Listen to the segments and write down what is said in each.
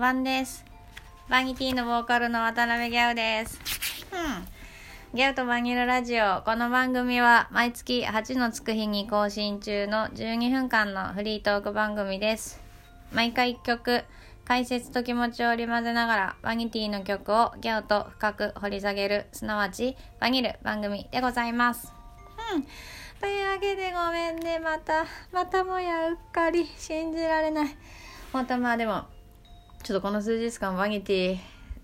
ばんです。バニティのボーカルの渡辺ギャウです。うん。ギャウとバニルラジオ。この番組は毎月8のつく日に更新中の12分間のフリートーク番組です。毎回1曲、解説と気持ちを織り交ぜながらバニティの曲をギャウと深く掘り下げる、すなわちバニル番組でございます。うん。というわけでごめんね。また、またもやうっかり信じられない。本当まあでも、ちょっとこの数日間バニティ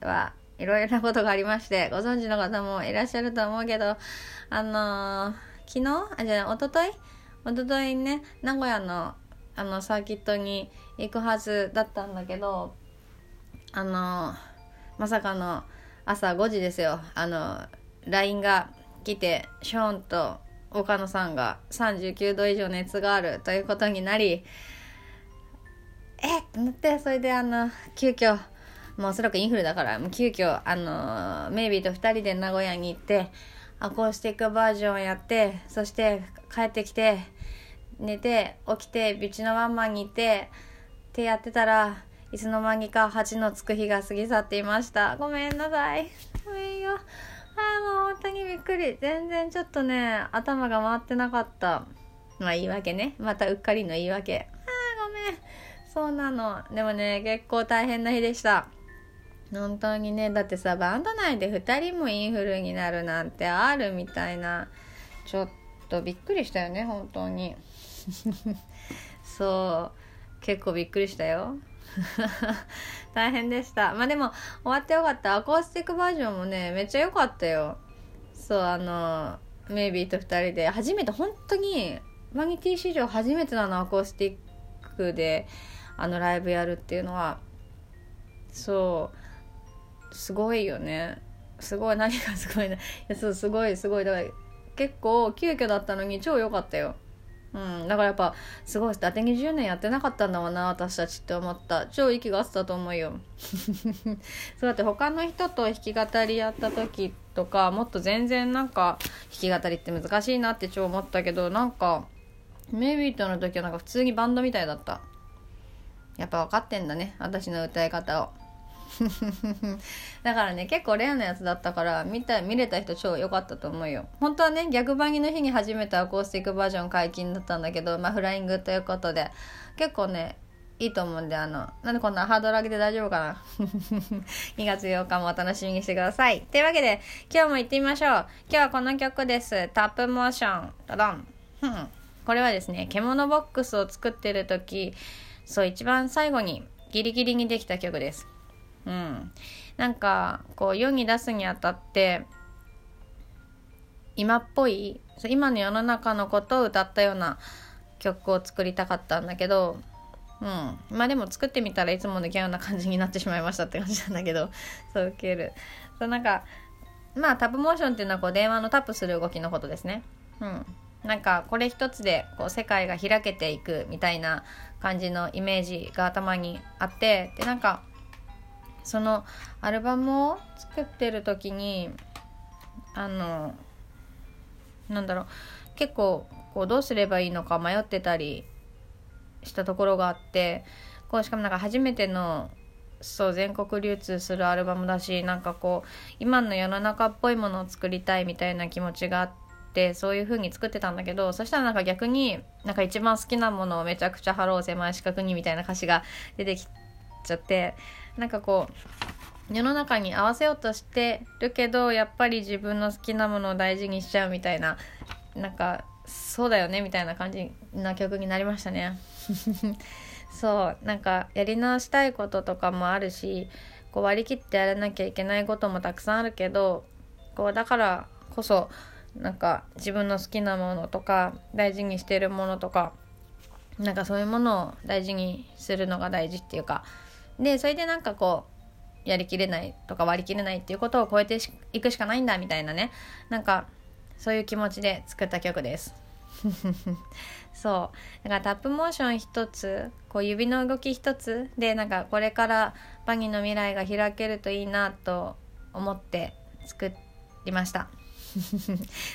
はいろいろなことがありまして、ご存知の方もいらっしゃると思うけど、あのー昨日？あ、じゃあ、おとといおとといね、名古屋のあのサーキットに行くはずだったんだけど、あのーまさかの朝5時ですよ。あの、LINE が来て、ショーンと岡野さんが39度以上熱があるということになり、えっと思って、それであの、急遽、もうおそらくインフルだから、もう急遽、あの、メイビーと2人で名古屋に行って、アコースティックバージョンをやって、そして帰ってきて、寝て、起きて、ビチのワンマンに行って、ってやってたら、いつの間にか8のつく日が過ぎ去っていました。ごめんなさい。ごめんよ。あ、もう本当にびっくり。全然ちょっとね、頭が回ってなかった。まあ言い訳ね。またうっかりの言い訳。ああ、ごめん。そうなの。でもね、結構大変な日でした。本当にね、だってさ、バンド内で2人もインフルになるなんてあるみたいな。ちょっとびっくりしたよね、本当に。そう。結構びっくりしたよ。大変でした。まあでも、終わってよかった。アコースティックバージョンもね、めっちゃ良かったよ。そう、あの、メイビーと2人で、初めて、本当に、マニティ史上初めてなの、アコースティックで、あの、ライブやるっていうのは。そう、すごいよね。すごい、何がすごいな。いや、そう、すごい、すごい。だから、結構、急遽だったのに超良かったよ。うん、だからやっぱすごい当て20年やってなかったんだろうな私たちって思った超息が合ってたと思うよ そうだって他の人と弾き語りやった時とかもっと全然なんか弾き語りって難しいなって超思ったけどなんかメイビーとの時はなんか普通にバンドみたいだったやっぱ分かってんだね私の歌い方を。だからね結構レアなやつだったから見た見れた人超良かったと思うよ。本当はね逆バギの日に初めてアコースティックバージョン解禁だったんだけどまあフライングということで結構ねいいと思うんであのなんでこんなハードル上げて大丈夫かな。2月8日もお楽しみにしてください。というわけで今日も行ってみましょう。今日はこの曲です。タップモーションドドン。これはですね獣ボックスを作ってる時そう一番最後にギリギリにできた曲です。うん、なんかこう世に出すにあたって今っぽい今の世の中のことを歌ったような曲を作りたかったんだけど、うん、まあでも作ってみたらいつものギャウな感じになってしまいましたって感じなんだけど そう受ける。そうなんかまあタップモーションっていうのはこう電話のタップする動きのことですね。うん。なんかこれ一つでこう世界が開けていくみたいな感じのイメージが頭にあってでなんかそのアルバムを作ってる時にあのなんだろう結構こうどうすればいいのか迷ってたりしたところがあってこうしかもなんか初めてのそう全国流通するアルバムだしなんかこう今の世の中っぽいものを作りたいみたいな気持ちがあっってそういう風に作ってたんだけどそしたらなんか逆になんか一番好きなものをめちゃくちゃ貼ろう狭い四角にみたいな歌詞が出てきちゃってなんかこう世の中に合わせようとしてるけどやっぱり自分の好きなものを大事にしちゃうみたいななんかそうだよねみたいな感じな曲になりましたねそうなんかやり直したいこととかもあるしこう割り切ってやらなきゃいけないこともたくさんあるけどこうだからこそなんか自分の好きなものとか大事にしてるものとかなんかそういうものを大事にするのが大事っていうかでそれでなんかこうやりきれないとか割り切れないっていうことを超えていくしかないんだみたいなね。なんかそういう気持ちで作った曲です。そう。だからタップモーション一つこう指の動き一つでなんかこれからバニーの未来が開けるといいなと思って作りました。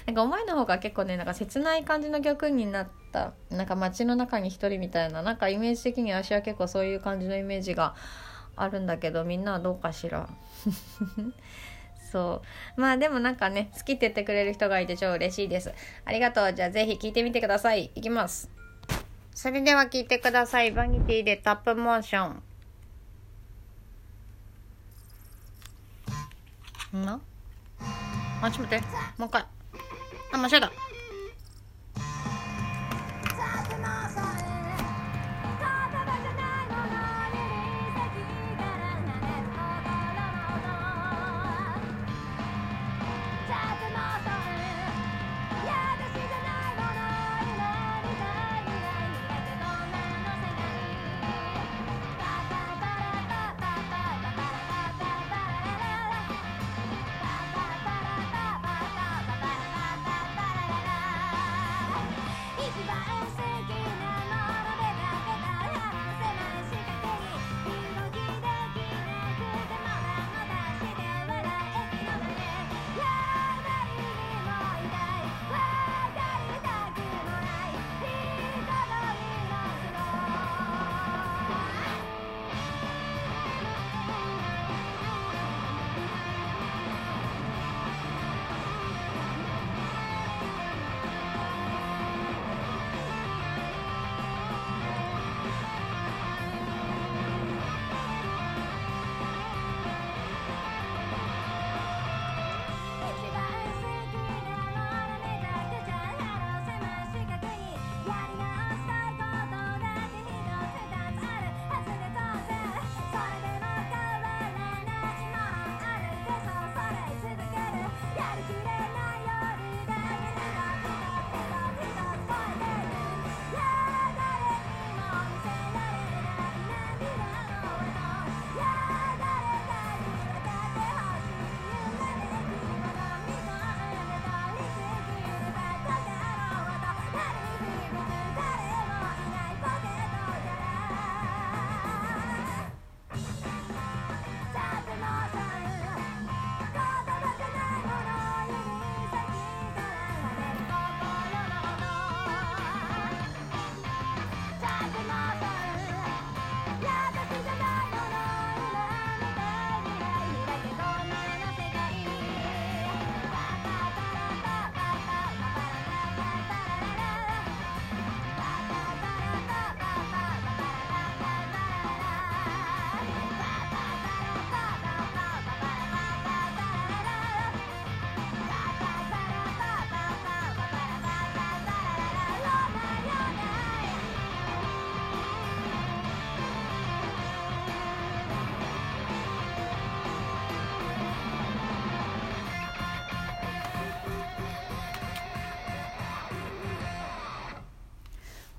なんか思いの方が結構ねなんか切ない感じの曲になった。なんか街の中に一人みたいななんかイメージ的に私は結構そういう感じのイメージがあるんだけどみんなはどうかしら。そう。まあでもなんかね好きって言ってくれる人がいて超嬉しいです。ありがとう。じゃあぜひ聞いてみてください。いきます。それでは聞いてください。バニティでタップモーション。ん？なあちょっと待って。もう一回。あ間違えた。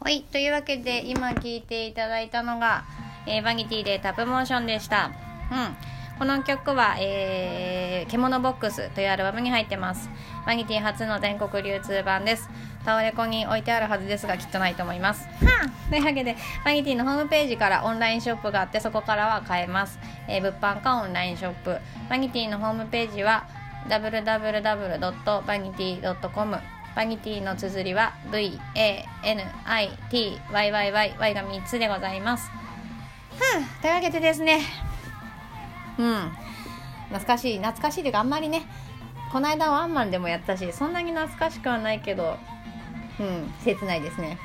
はいというわけで今聴いていただいたのが、えー、バニティでタップモーションでした。うん。この曲は、えー、獣ボックスというアルバムに入ってます。バニティ初の全国流通版です。タワレコに置いてあるはずですがきっとないと思います。はあというわけでバニティのホームページからオンラインショップがあってそこからは買えます、えー、物販かオンラインショップ。バニティのホームページは www.vanity.com バニティの綴りは VANITYYYY が3つでございます。はあ、というわけでですね、うん、懐かしい、懐かしいというかあんまりね、この間ワンマンでもやったし、そんなに懐かしくはないけど、うん、切ないですね。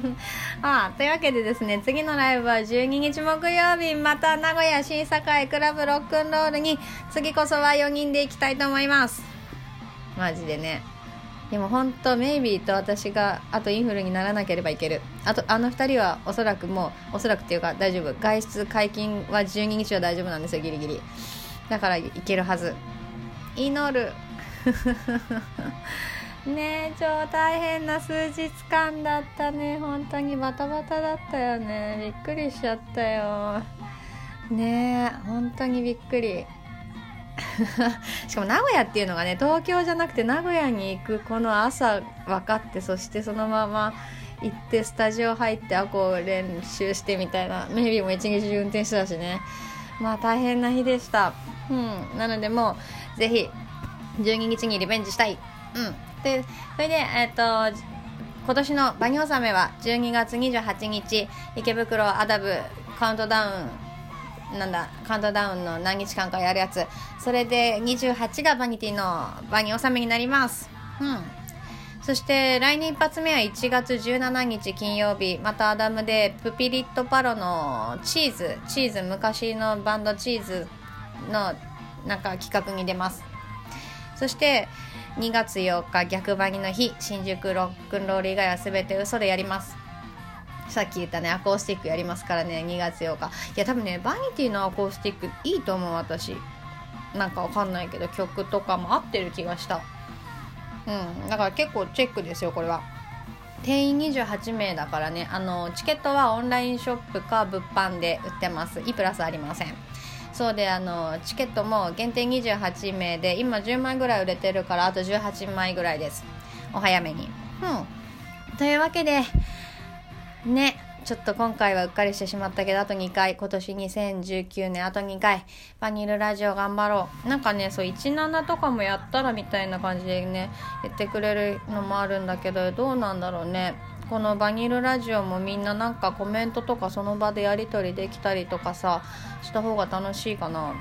ああ、というわけでですね、次のライブは12日木曜日、また名古屋新栄クラブロックンロールに、次こそは4人で行きたいと思います。マジでね。でも本当メイビーと私があとインフルにならなければいける。あとあの2人はおそらくもうおそらくっていうか大丈夫。外出解禁は12日は大丈夫なんですよギリギリ。だからいけるはず。祈る。ねえ超大変な数日間だったね。本当にバタバタだったよね。びっくりしちゃったよ。ねえ本当にびっくり。しかも名古屋っていうのがね東京じゃなくて名古屋に行くこの朝分かってそしてそのまま行ってスタジオ入ってあこう練習してみたいなメイビーも一日中運転してたしね。まあ大変な日でした。うん。なのでもうぜひ12日にリベンジしたい。うん。でそれでえっ、と今年のバニオ納めは12月28日池袋アダブカウントダウンなんだカウントダウンの何日間かやるやつ。それで28がバニティの場に納めになります。うん。そして来年一発目は1月17日金曜日。またアダムでプピリットパロのチーズ。チーズ昔のバンドチーズのなんか企画に出ます。そして2月8日逆張りの日。新宿ロックンロール以外は全て嘘でやります。さっき言ったねアコースティックやりますからね2月8日。いや多分ねバニティのアコースティックいいと思う私。なんかわかんないけど曲とかも合ってる気がした。うん。だから結構チェックですよこれは。定員28名だからねあのチケットはオンラインショップか物販で売ってます。いプラスありません。そうであのチケットも限定28名で今10枚ぐらい売れてるからあと18枚ぐらいです。お早めに。うん。というわけでねちょっと今回はうっかりしてしまったけどあと2回。今年2019年あと2回。バニルラジオ頑張ろう。なんかねそう17とかもやったらみたいな感じでね言ってくれるのもあるんだけどどうなんだろうね。このバニルラジオもみんななんかコメントとかその場でやり取りできたりとかさした方が楽しいかな。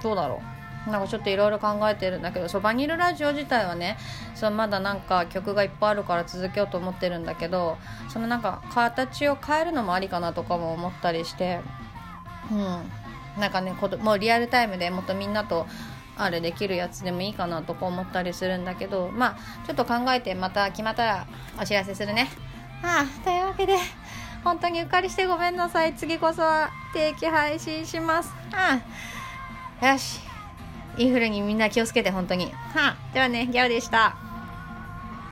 どうだろう。なんかちょっといろいろ考えてるんだけどそうバニルラジオ自体はねそうまだなんか曲がいっぱいあるから続けようと思ってるんだけどそのなんか形を変えるのもありかなとかも思ったりしてうんなんかねもうリアルタイムでもっとみんなとあれできるやつでもいいかなとか思ったりするんだけどまあちょっと考えてまた決まったらお知らせするね。はあ、というわけで本当にうっかりしてごめんなさい次こそは定期配信します。はあ、よしインフルにみんな気をつけて本当に。はあ、ではね、ギャオでした。